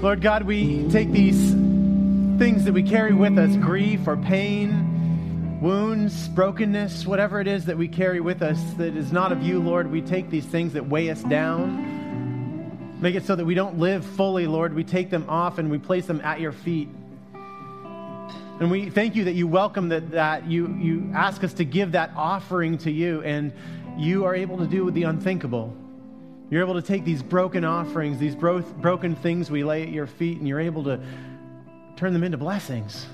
Lord God, we take these things that we carry with us grief or pain, wounds, brokenness, whatever it is that we carry with us that is not of you, Lord. We take these things that weigh us down, make it so that we don't live fully, Lord. We take them off and we place them at your feet. And we thank you that you welcome that, that you, you ask us to give that offering to you, and you are able to do the unthinkable. You're able to take these broken offerings, these bro- broken things we lay at your feet, and you're able to turn them into blessings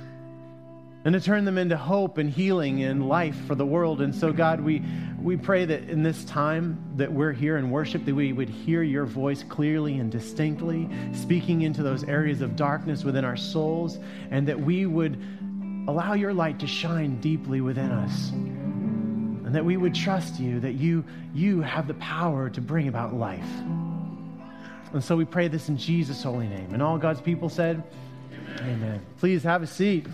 and to turn them into hope and healing and life for the world. And so, God, we, we pray that in this time that we're here in worship, that we would hear your voice clearly and distinctly, speaking into those areas of darkness within our souls, and that we would allow your light to shine deeply within us. That we would trust you, that you, you have the power to bring about life. And so we pray this in Jesus' holy name. And all God's people said, Amen. Please have a seat.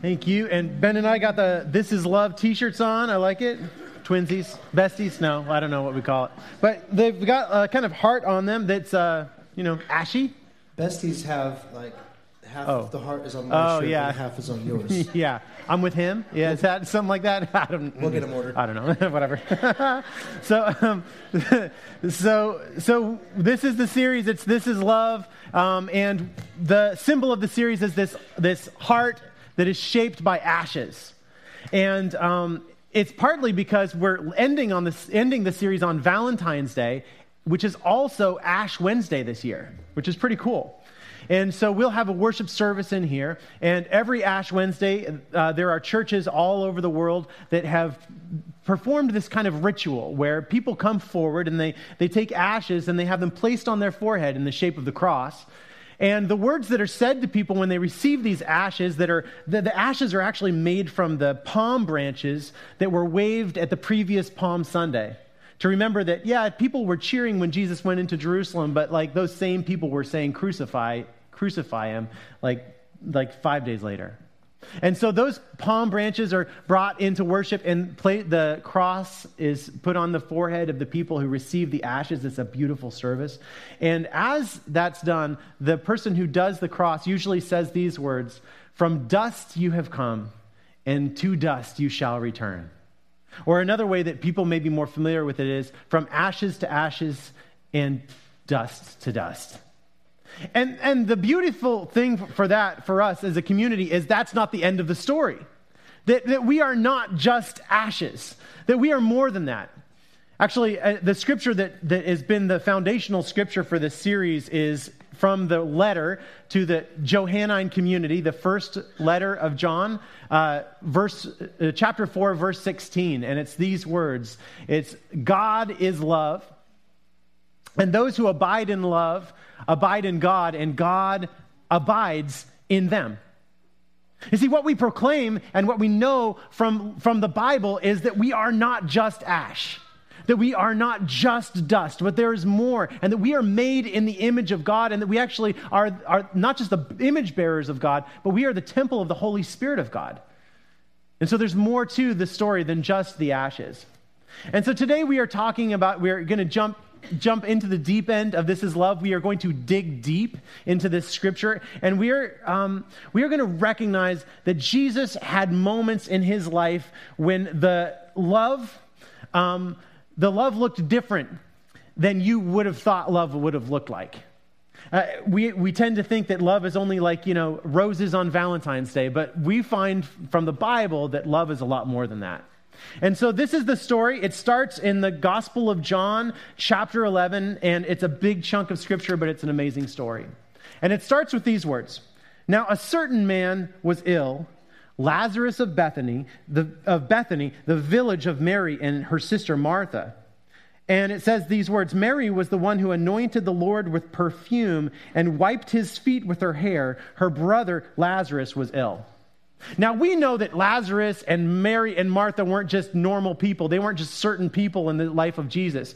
Thank you. And Ben and I got the This Is Love t shirts on. I like it. Twinsies, besties. No, I don't know what we call it. But they've got a kind of heart on them that's, uh, you know, ashy. Besties have like half Oh. of the heart is on my Oh, shirt yeah. and half is on yours. yeah, I'm with him. Yeah, is that something like that? I don't. We'll get 'em ordered. I don't know. Whatever. so, um, so, so this is the series. It's this is love, um, and the symbol of the series is this this heart that is shaped by ashes, and um, it's partly because we're ending on this ending the series on Valentine's Day, which is also Ash Wednesday this year, which is pretty cool. And so we'll have a worship service in here. And every Ash Wednesday, uh, there are churches all over the world that have performed this kind of ritual where people come forward and they, they take ashes and they have them placed on their forehead in the shape of the cross. And the words that are said to people when they receive these ashes, that are the, the ashes are actually made from the palm branches that were waved at the previous Palm Sunday to remember that, yeah, people were cheering when Jesus went into Jerusalem, but like those same people were saying, crucify, crucify him, like, like five days later. And so those palm branches are brought into worship, and play, the cross is put on the forehead of the people who receive the ashes. It's a beautiful service. And as that's done, the person who does the cross usually says these words From dust you have come, and to dust you shall return. Or another way that people may be more familiar with it is from ashes to ashes and dust to dust. And, and the beautiful thing for that, for us as a community, is that's not the end of the story. That, that we are not just ashes, that we are more than that. Actually, uh, the scripture that, that has been the foundational scripture for this series is from the letter to the Johannine community, the first letter of John, uh, verse, uh, chapter 4, verse 16. And it's these words It's God is love, and those who abide in love abide in God, and God abides in them. You see, what we proclaim and what we know from, from the Bible is that we are not just ash, that we are not just dust, but there is more, and that we are made in the image of God, and that we actually are, are not just the image bearers of God, but we are the temple of the Holy Spirit of God. And so there's more to the story than just the ashes. And so today we are talking about, we're going to jump jump into the deep end of this is love we are going to dig deep into this scripture and we are um, we are going to recognize that jesus had moments in his life when the love um, the love looked different than you would have thought love would have looked like uh, we, we tend to think that love is only like, you know, roses on Valentine's Day, but we find from the Bible that love is a lot more than that. And so this is the story. It starts in the Gospel of John, chapter 11, and it's a big chunk of scripture, but it's an amazing story. And it starts with these words Now, a certain man was ill. Lazarus of Bethany, the, of Bethany, the village of Mary and her sister Martha. And it says these words Mary was the one who anointed the Lord with perfume and wiped his feet with her hair. Her brother Lazarus was ill. Now, we know that Lazarus and Mary and Martha weren't just normal people, they weren't just certain people in the life of Jesus.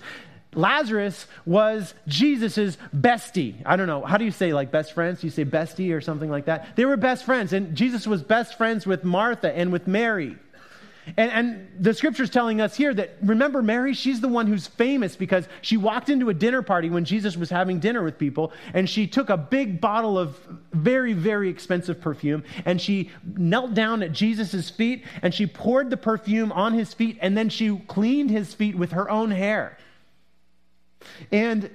Lazarus was Jesus' bestie. I don't know. How do you say, like, best friends? Do you say bestie or something like that? They were best friends, and Jesus was best friends with Martha and with Mary. And, and the scripture's telling us here that, remember, Mary, she's the one who's famous because she walked into a dinner party when Jesus was having dinner with people, and she took a big bottle of very, very expensive perfume, and she knelt down at Jesus' feet, and she poured the perfume on his feet, and then she cleaned his feet with her own hair. And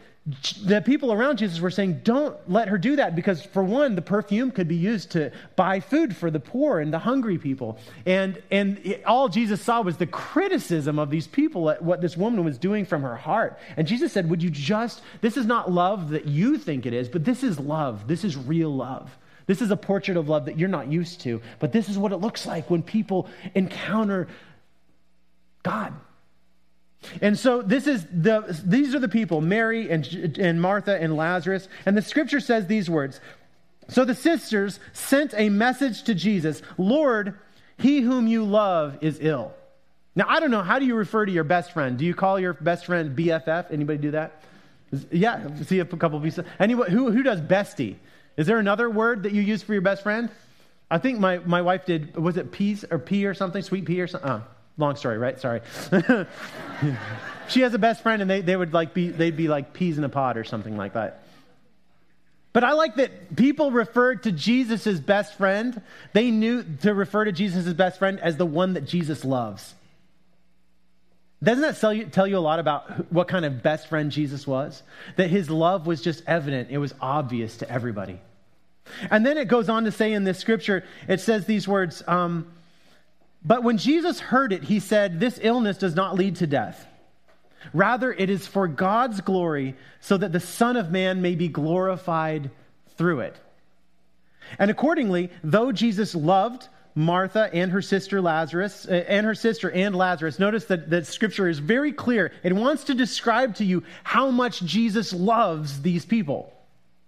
the people around Jesus were saying, Don't let her do that because, for one, the perfume could be used to buy food for the poor and the hungry people. And, and it, all Jesus saw was the criticism of these people at what this woman was doing from her heart. And Jesus said, Would you just, this is not love that you think it is, but this is love. This is real love. This is a portrait of love that you're not used to, but this is what it looks like when people encounter God. And so this is the these are the people, Mary and, and Martha and Lazarus. And the scripture says these words. So the sisters sent a message to Jesus, Lord, he whom you love is ill. Now I don't know, how do you refer to your best friend? Do you call your best friend BFF? Anybody do that? Yeah, see a couple of pieces. Anyone who who does bestie? Is there another word that you use for your best friend? I think my, my wife did, was it peas or pea or something? Sweet pea or something? Oh. Long story, right? Sorry. she has a best friend, and they, they would like be they'd be like peas in a pod or something like that. But I like that people referred to Jesus as best friend. They knew to refer to Jesus as best friend as the one that Jesus loves. Doesn't that tell you, tell you a lot about what kind of best friend Jesus was? That his love was just evident, it was obvious to everybody. And then it goes on to say in this scripture, it says these words. Um, but when Jesus heard it, he said, This illness does not lead to death. Rather, it is for God's glory, so that the Son of Man may be glorified through it. And accordingly, though Jesus loved Martha and her sister Lazarus, uh, and her sister and Lazarus, notice that the scripture is very clear. It wants to describe to you how much Jesus loves these people.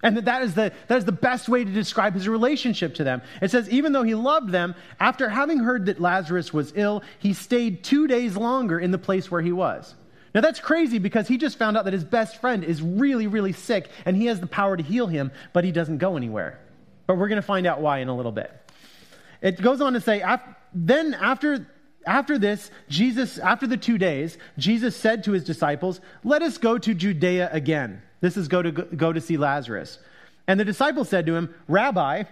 And that, is the, that is the best way to describe his relationship to them. It says, even though he loved them, after having heard that Lazarus was ill, he stayed two days longer in the place where he was. Now that's crazy because he just found out that his best friend is really, really sick and he has the power to heal him, but he doesn't go anywhere. But we're going to find out why in a little bit. It goes on to say, then after, after this, Jesus, after the two days, Jesus said to his disciples, Let us go to Judea again. This is go to go to see Lazarus. And the disciples said to him, Rabbi,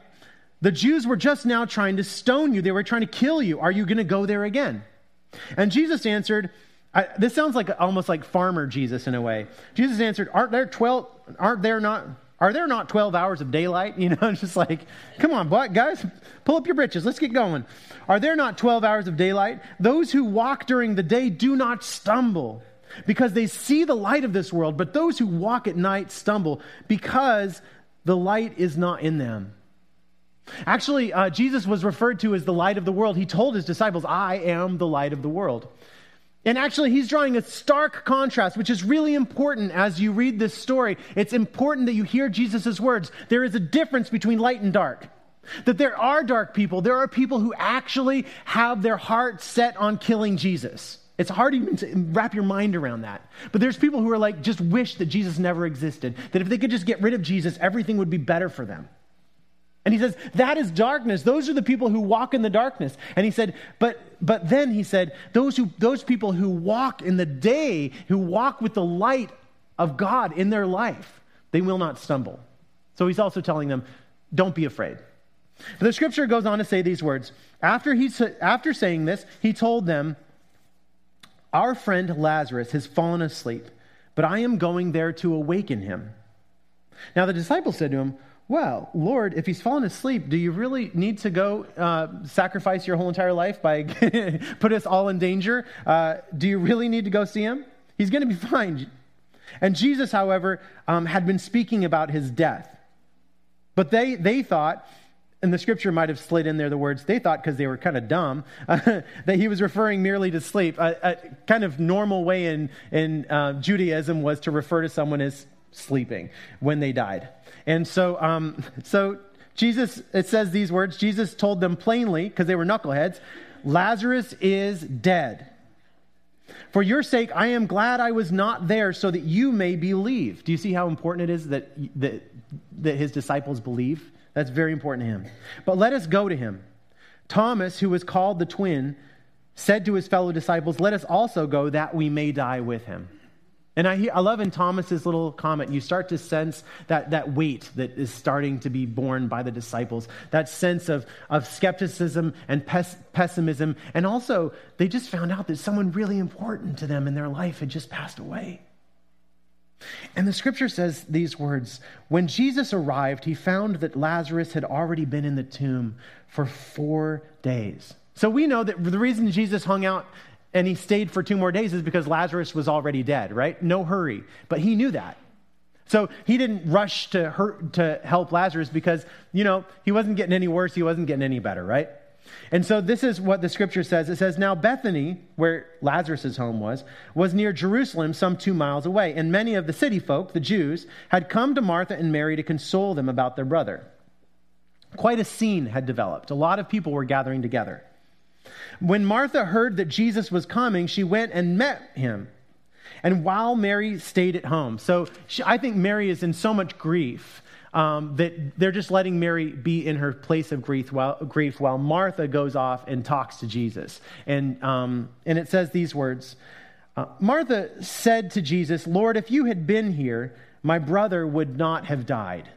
the Jews were just now trying to stone you. They were trying to kill you. Are you going to go there again? And Jesus answered, I, this sounds like almost like farmer Jesus in a way. Jesus answered, Aren't there 12, aren't there not, are there not 12 hours of daylight? You know, just like, come on, what, guys, pull up your britches. Let's get going. Are there not 12 hours of daylight? Those who walk during the day do not stumble because they see the light of this world, but those who walk at night stumble because the light is not in them. Actually, uh, Jesus was referred to as the light of the world. He told his disciples, I am the light of the world. And actually, he's drawing a stark contrast, which is really important as you read this story. It's important that you hear Jesus' words. There is a difference between light and dark. That there are dark people. There are people who actually have their heart set on killing Jesus. It's hard even to wrap your mind around that. But there's people who are like, just wish that Jesus never existed. That if they could just get rid of Jesus, everything would be better for them. And he says, that is darkness. Those are the people who walk in the darkness. And he said, but, but then he said, those, who, those people who walk in the day, who walk with the light of God in their life, they will not stumble. So he's also telling them, don't be afraid. But the scripture goes on to say these words. After, he, after saying this, he told them, our friend Lazarus has fallen asleep, but I am going there to awaken him. Now the disciples said to him, Well, Lord, if he's fallen asleep, do you really need to go uh, sacrifice your whole entire life by put us all in danger? Uh, do you really need to go see him? He's going to be fine. And Jesus, however, um, had been speaking about his death. But they, they thought and the scripture might have slid in there the words they thought because they were kind of dumb that he was referring merely to sleep. A, a kind of normal way in, in uh, judaism was to refer to someone as sleeping when they died. And so um, so jesus it says these words jesus told them plainly because they were knuckleheads lazarus is dead for your sake i am glad i was not there so that you may believe do you see how important it is that, that, that his disciples believe that's very important to him. But let us go to him. Thomas, who was called the twin, said to his fellow disciples, Let us also go that we may die with him. And I, I love in Thomas's little comment, you start to sense that, that weight that is starting to be borne by the disciples, that sense of, of skepticism and pes- pessimism. And also, they just found out that someone really important to them in their life had just passed away. And the scripture says these words When Jesus arrived, he found that Lazarus had already been in the tomb for four days. So we know that the reason Jesus hung out and he stayed for two more days is because Lazarus was already dead, right? No hurry. But he knew that. So he didn't rush to, hurt, to help Lazarus because, you know, he wasn't getting any worse, he wasn't getting any better, right? And so this is what the scripture says. It says, Now Bethany, where Lazarus' home was, was near Jerusalem, some two miles away. And many of the city folk, the Jews, had come to Martha and Mary to console them about their brother. Quite a scene had developed. A lot of people were gathering together. When Martha heard that Jesus was coming, she went and met him. And while Mary stayed at home, so she, I think Mary is in so much grief um, that they're just letting Mary be in her place of grief while, grief while Martha goes off and talks to Jesus. And, um, and it says these words uh, Martha said to Jesus, Lord, if you had been here, my brother would not have died.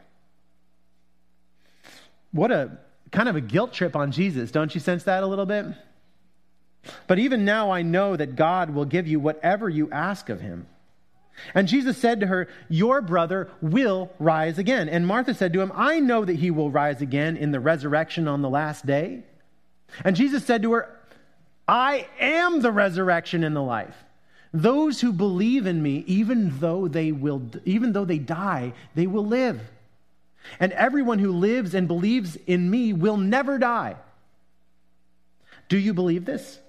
What a kind of a guilt trip on Jesus. Don't you sense that a little bit? But even now I know that God will give you whatever you ask of him. And Jesus said to her, Your brother will rise again. And Martha said to him, I know that he will rise again in the resurrection on the last day. And Jesus said to her, I am the resurrection and the life. Those who believe in me, even though they will even though they die, they will live. And everyone who lives and believes in me will never die. Do you believe this?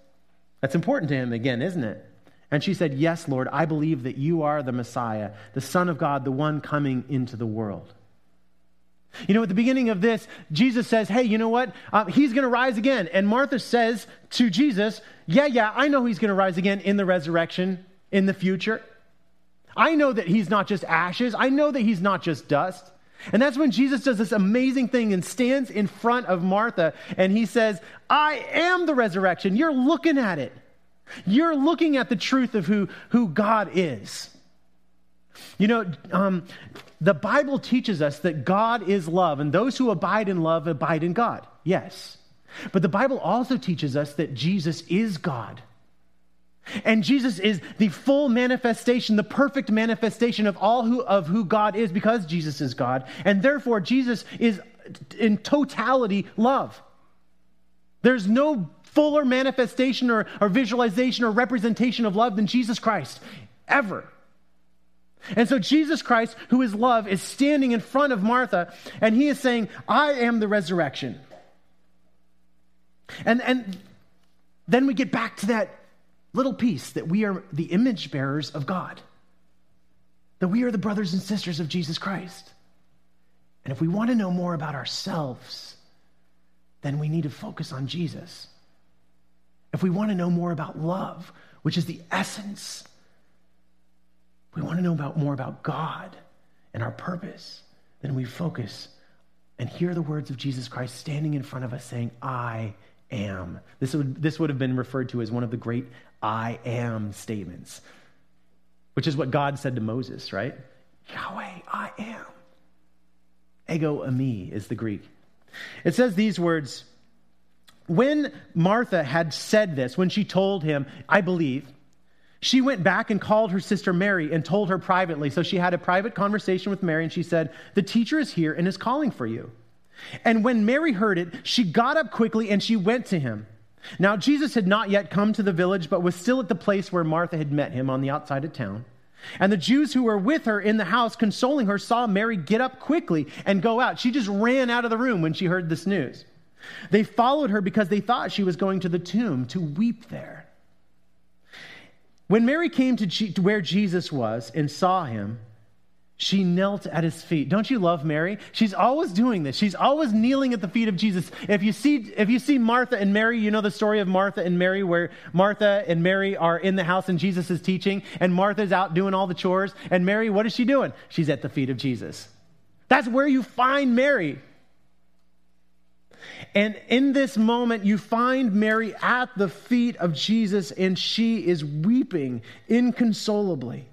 That's important to him again, isn't it? And she said, Yes, Lord, I believe that you are the Messiah, the Son of God, the one coming into the world. You know, at the beginning of this, Jesus says, Hey, you know what? Uh, he's going to rise again. And Martha says to Jesus, Yeah, yeah, I know he's going to rise again in the resurrection in the future. I know that he's not just ashes, I know that he's not just dust. And that's when Jesus does this amazing thing and stands in front of Martha and he says, I am the resurrection. You're looking at it. You're looking at the truth of who, who God is. You know, um, the Bible teaches us that God is love, and those who abide in love abide in God. Yes. But the Bible also teaches us that Jesus is God. And Jesus is the full manifestation, the perfect manifestation of all who, of who God is because Jesus is God. And therefore, Jesus is in totality love. There's no fuller manifestation or, or visualization or representation of love than Jesus Christ, ever. And so Jesus Christ, who is love, is standing in front of Martha, and he is saying, I am the resurrection. And, and then we get back to that little piece that we are the image bearers of God, that we are the brothers and sisters of Jesus Christ. And if we want to know more about ourselves, then we need to focus on Jesus. If we want to know more about love, which is the essence, we want to know about more about God and our purpose, then we focus and hear the words of Jesus Christ standing in front of us saying, I am. This would, this would have been referred to as one of the great I am statements, which is what God said to Moses, right? Yahweh, I am. Ego eimi is the Greek. It says these words When Martha had said this, when she told him, I believe, she went back and called her sister Mary and told her privately. So she had a private conversation with Mary and she said, The teacher is here and is calling for you. And when Mary heard it, she got up quickly and she went to him. Now, Jesus had not yet come to the village, but was still at the place where Martha had met him on the outside of town. And the Jews who were with her in the house, consoling her, saw Mary get up quickly and go out. She just ran out of the room when she heard this news. They followed her because they thought she was going to the tomb to weep there. When Mary came to, where Jesus was and saw him, she knelt at his feet. Don't you love Mary? She's always doing this. She's always kneeling at the feet of Jesus. If you see if you see Martha and Mary, you know the story of Martha and Mary where Martha and Mary are in the house and Jesus is teaching and Martha's out doing all the chores and Mary, what is she doing? She's at the feet of Jesus. That's where you find Mary. And in this moment, you find Mary at the feet of Jesus, and she is weeping inconsolably.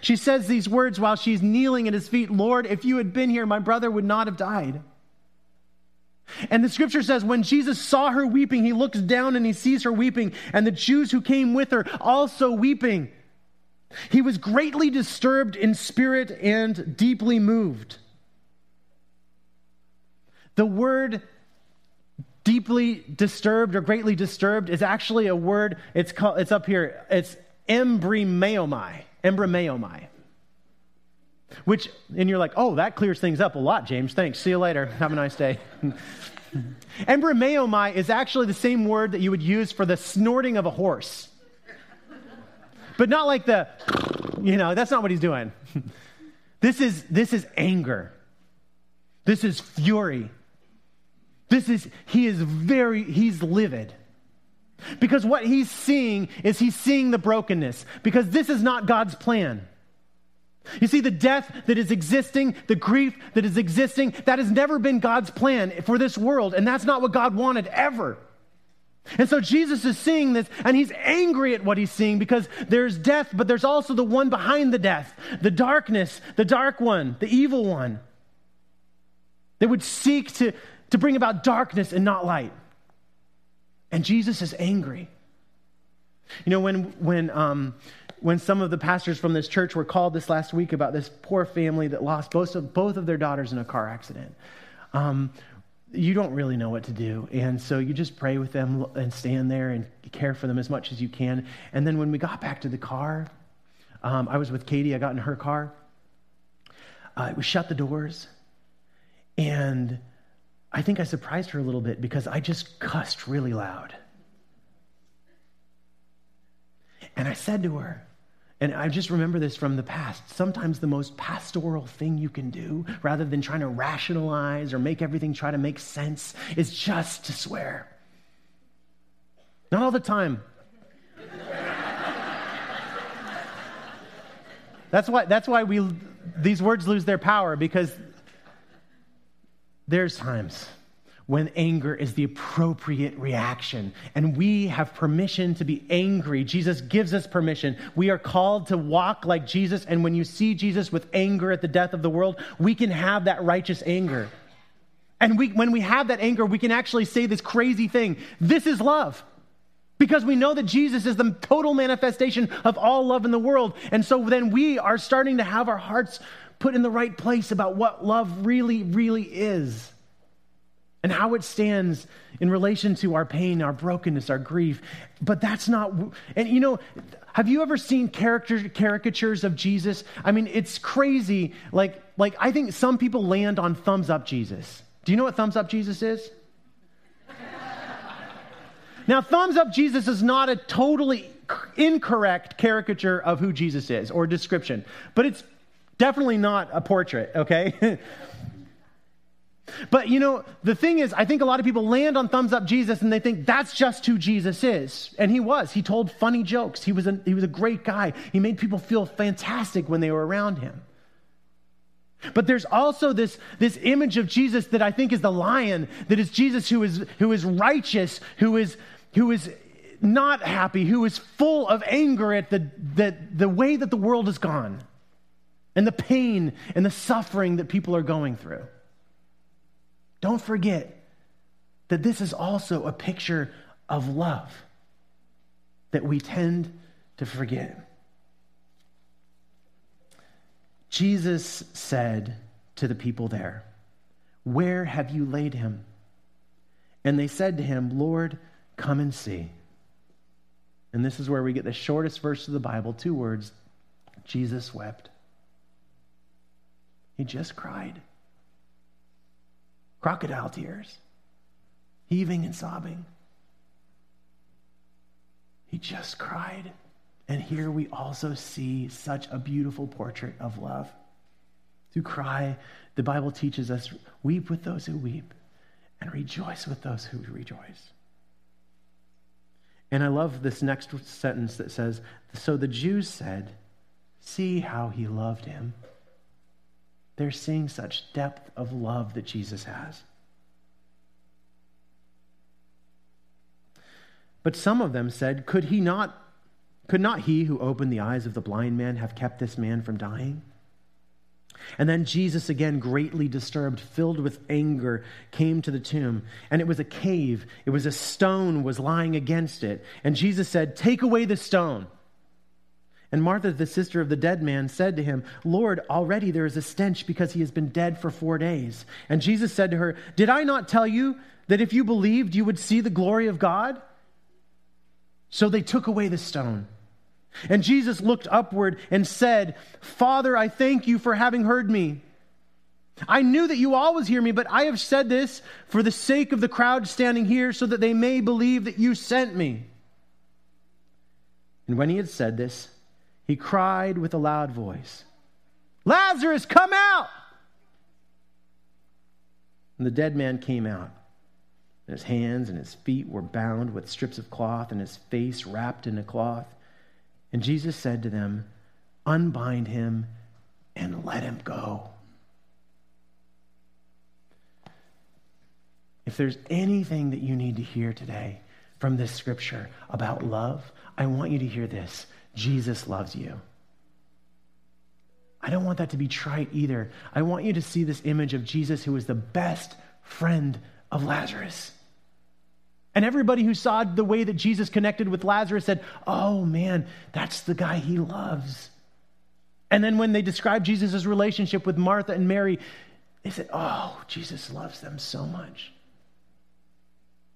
She says these words while she's kneeling at his feet Lord, if you had been here, my brother would not have died. And the scripture says, when Jesus saw her weeping, he looks down and he sees her weeping, and the Jews who came with her also weeping. He was greatly disturbed in spirit and deeply moved. The word deeply disturbed or greatly disturbed is actually a word, it's, called, it's up here, it's embrimaomai, embrimaomai. Which, and you're like, oh, that clears things up a lot, James. Thanks. See you later. Have a nice day. embrimaomai is actually the same word that you would use for the snorting of a horse. But not like the, you know, that's not what he's doing. this is, this is anger. This is fury. This is, he is very, he's livid. Because what he's seeing is he's seeing the brokenness. Because this is not God's plan. You see, the death that is existing, the grief that is existing, that has never been God's plan for this world. And that's not what God wanted ever. And so Jesus is seeing this, and he's angry at what he's seeing because there's death, but there's also the one behind the death the darkness, the dark one, the evil one. They would seek to, to bring about darkness and not light. And Jesus is angry. You know, when, when, um, when some of the pastors from this church were called this last week about this poor family that lost both of, both of their daughters in a car accident, um, you don't really know what to do. And so you just pray with them and stand there and care for them as much as you can. And then when we got back to the car, um, I was with Katie, I got in her car. Uh, we shut the doors. And I think I surprised her a little bit because I just cussed really loud. And I said to her, and I just remember this from the past. Sometimes the most pastoral thing you can do, rather than trying to rationalize or make everything try to make sense, is just to swear. Not all the time. that's why, that's why we, these words lose their power because there's times when anger is the appropriate reaction. And we have permission to be angry. Jesus gives us permission. We are called to walk like Jesus. And when you see Jesus with anger at the death of the world, we can have that righteous anger. And we, when we have that anger, we can actually say this crazy thing this is love. Because we know that Jesus is the total manifestation of all love in the world. And so then we are starting to have our hearts put in the right place about what love really, really is and how it stands in relation to our pain, our brokenness, our grief. But that's not, and you know, have you ever seen character, caricatures of Jesus? I mean, it's crazy. Like, like, I think some people land on thumbs up Jesus. Do you know what thumbs up Jesus is? now, thumbs up Jesus is not a totally incorrect caricature of who Jesus is or description, but it's definitely not a portrait, okay? But you know, the thing is, I think a lot of people land on thumbs up Jesus and they think that's just who Jesus is. And he was. He told funny jokes. He was a, he was a great guy. He made people feel fantastic when they were around him. But there's also this, this image of Jesus that I think is the lion, that is Jesus who is, who is righteous, who is, who is not happy, who is full of anger at the, the, the way that the world has gone and the pain and the suffering that people are going through. Don't forget that this is also a picture of love that we tend to forget. Jesus said to the people there, Where have you laid him? And they said to him, Lord, come and see. And this is where we get the shortest verse of the Bible two words Jesus wept. He just cried crocodile tears, heaving and sobbing. He just cried. And here we also see such a beautiful portrait of love. To cry, the Bible teaches us weep with those who weep and rejoice with those who rejoice. And I love this next sentence that says So the Jews said, See how he loved him. They're seeing such depth of love that Jesus has. But some of them said, Could he not, could not he who opened the eyes of the blind man have kept this man from dying? And then Jesus, again greatly disturbed, filled with anger, came to the tomb. And it was a cave, it was a stone was lying against it. And Jesus said, Take away the stone. And Martha, the sister of the dead man, said to him, Lord, already there is a stench because he has been dead for four days. And Jesus said to her, Did I not tell you that if you believed, you would see the glory of God? So they took away the stone. And Jesus looked upward and said, Father, I thank you for having heard me. I knew that you always hear me, but I have said this for the sake of the crowd standing here, so that they may believe that you sent me. And when he had said this, he cried with a loud voice, Lazarus, come out! And the dead man came out. And his hands and his feet were bound with strips of cloth, and his face wrapped in a cloth. And Jesus said to them, Unbind him and let him go. If there's anything that you need to hear today from this scripture about love, I want you to hear this Jesus loves you. I don't want that to be trite either. I want you to see this image of Jesus who was the best friend of Lazarus. And everybody who saw the way that Jesus connected with Lazarus said, Oh man, that's the guy he loves. And then when they described Jesus' relationship with Martha and Mary, they said, Oh, Jesus loves them so much.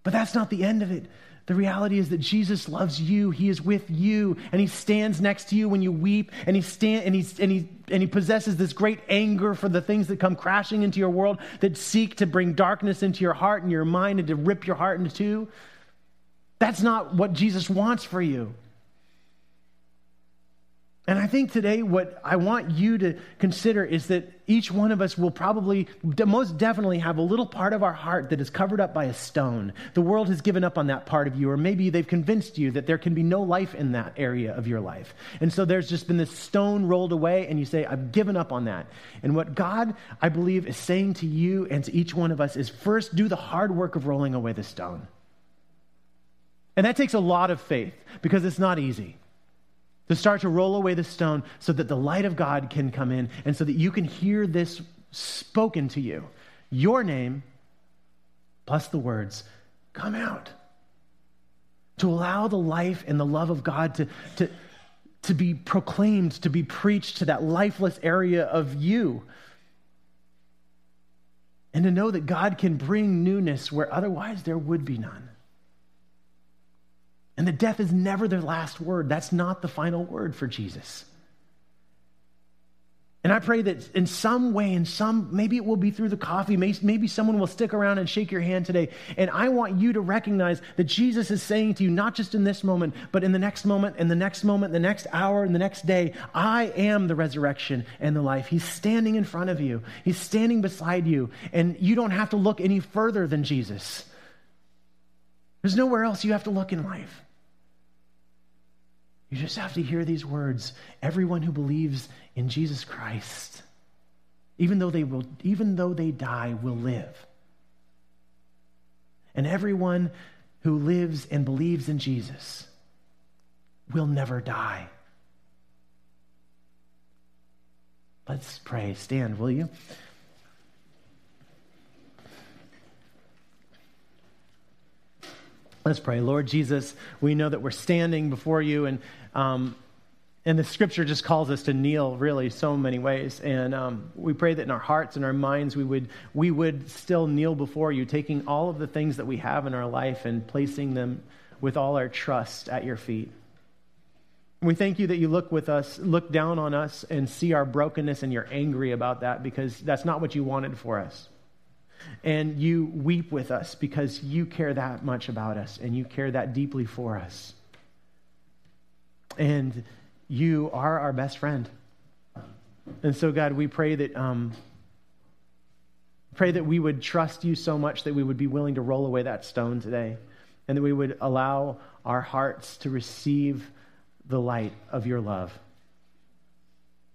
But that's not the end of it. The reality is that Jesus loves you. He is with you, and He stands next to you when you weep, and He stand and He and He and He possesses this great anger for the things that come crashing into your world that seek to bring darkness into your heart and your mind and to rip your heart into two. That's not what Jesus wants for you. And I think today, what I want you to consider is that each one of us will probably, most definitely, have a little part of our heart that is covered up by a stone. The world has given up on that part of you, or maybe they've convinced you that there can be no life in that area of your life. And so there's just been this stone rolled away, and you say, I've given up on that. And what God, I believe, is saying to you and to each one of us is first do the hard work of rolling away the stone. And that takes a lot of faith because it's not easy to start to roll away the stone so that the light of God can come in and so that you can hear this spoken to you. Your name plus the words, come out. To allow the life and the love of God to, to, to be proclaimed, to be preached to that lifeless area of you. And to know that God can bring newness where otherwise there would be none. And the death is never the last word. That's not the final word for Jesus. And I pray that in some way, in some, maybe it will be through the coffee, maybe someone will stick around and shake your hand today. And I want you to recognize that Jesus is saying to you, not just in this moment, but in the next moment, in the next moment, the next hour, and the next day, I am the resurrection and the life. He's standing in front of you, He's standing beside you, and you don't have to look any further than Jesus. There's nowhere else you have to look in life. You just have to hear these words. Everyone who believes in Jesus Christ, even though they will, even though they die, will live. And everyone who lives and believes in Jesus will never die. Let's pray. Stand, will you? Let's pray. Lord Jesus, we know that we're standing before you, and, um, and the scripture just calls us to kneel, really, so many ways. And um, we pray that in our hearts and our minds, we would, we would still kneel before you, taking all of the things that we have in our life and placing them with all our trust at your feet. We thank you that you look with us, look down on us, and see our brokenness, and you're angry about that because that's not what you wanted for us. And you weep with us because you care that much about us and you care that deeply for us. And you are our best friend. And so, God, we pray that. Um, pray that we would trust you so much that we would be willing to roll away that stone today and that we would allow our hearts to receive the light of your love.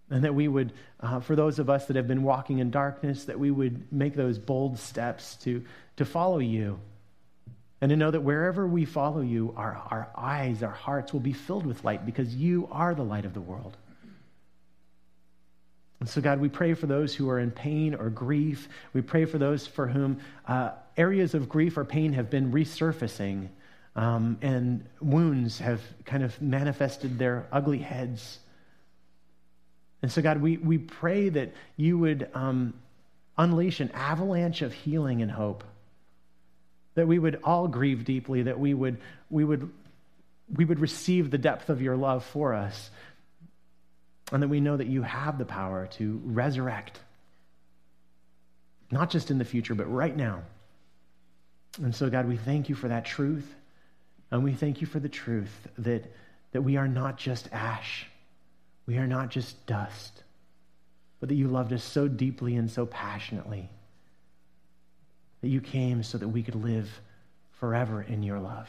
And that we would, uh, for those of us that have been walking in darkness, that we would make those bold steps to, to follow you And to know that wherever we follow you, our, our eyes, our hearts will be filled with light because you are the light of the world. And so, God, we pray for those who are in pain or grief. We pray for those for whom uh, areas of grief or pain have been resurfacing um, and wounds have kind of manifested their ugly heads. And so, God, we, we pray that you would um, unleash an avalanche of healing and hope. That we would all grieve deeply, that we would, we would, we would receive the depth of your love for us, and that we know that you have the power to resurrect, not just in the future, but right now. And so, God, we thank you for that truth. And we thank you for the truth that, that we are not just ash, we are not just dust, but that you loved us so deeply and so passionately that you came so that we could live forever in your love.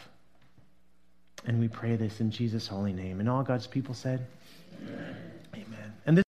And we pray this in Jesus' holy name. And all God's people said, Amen. Amen. And this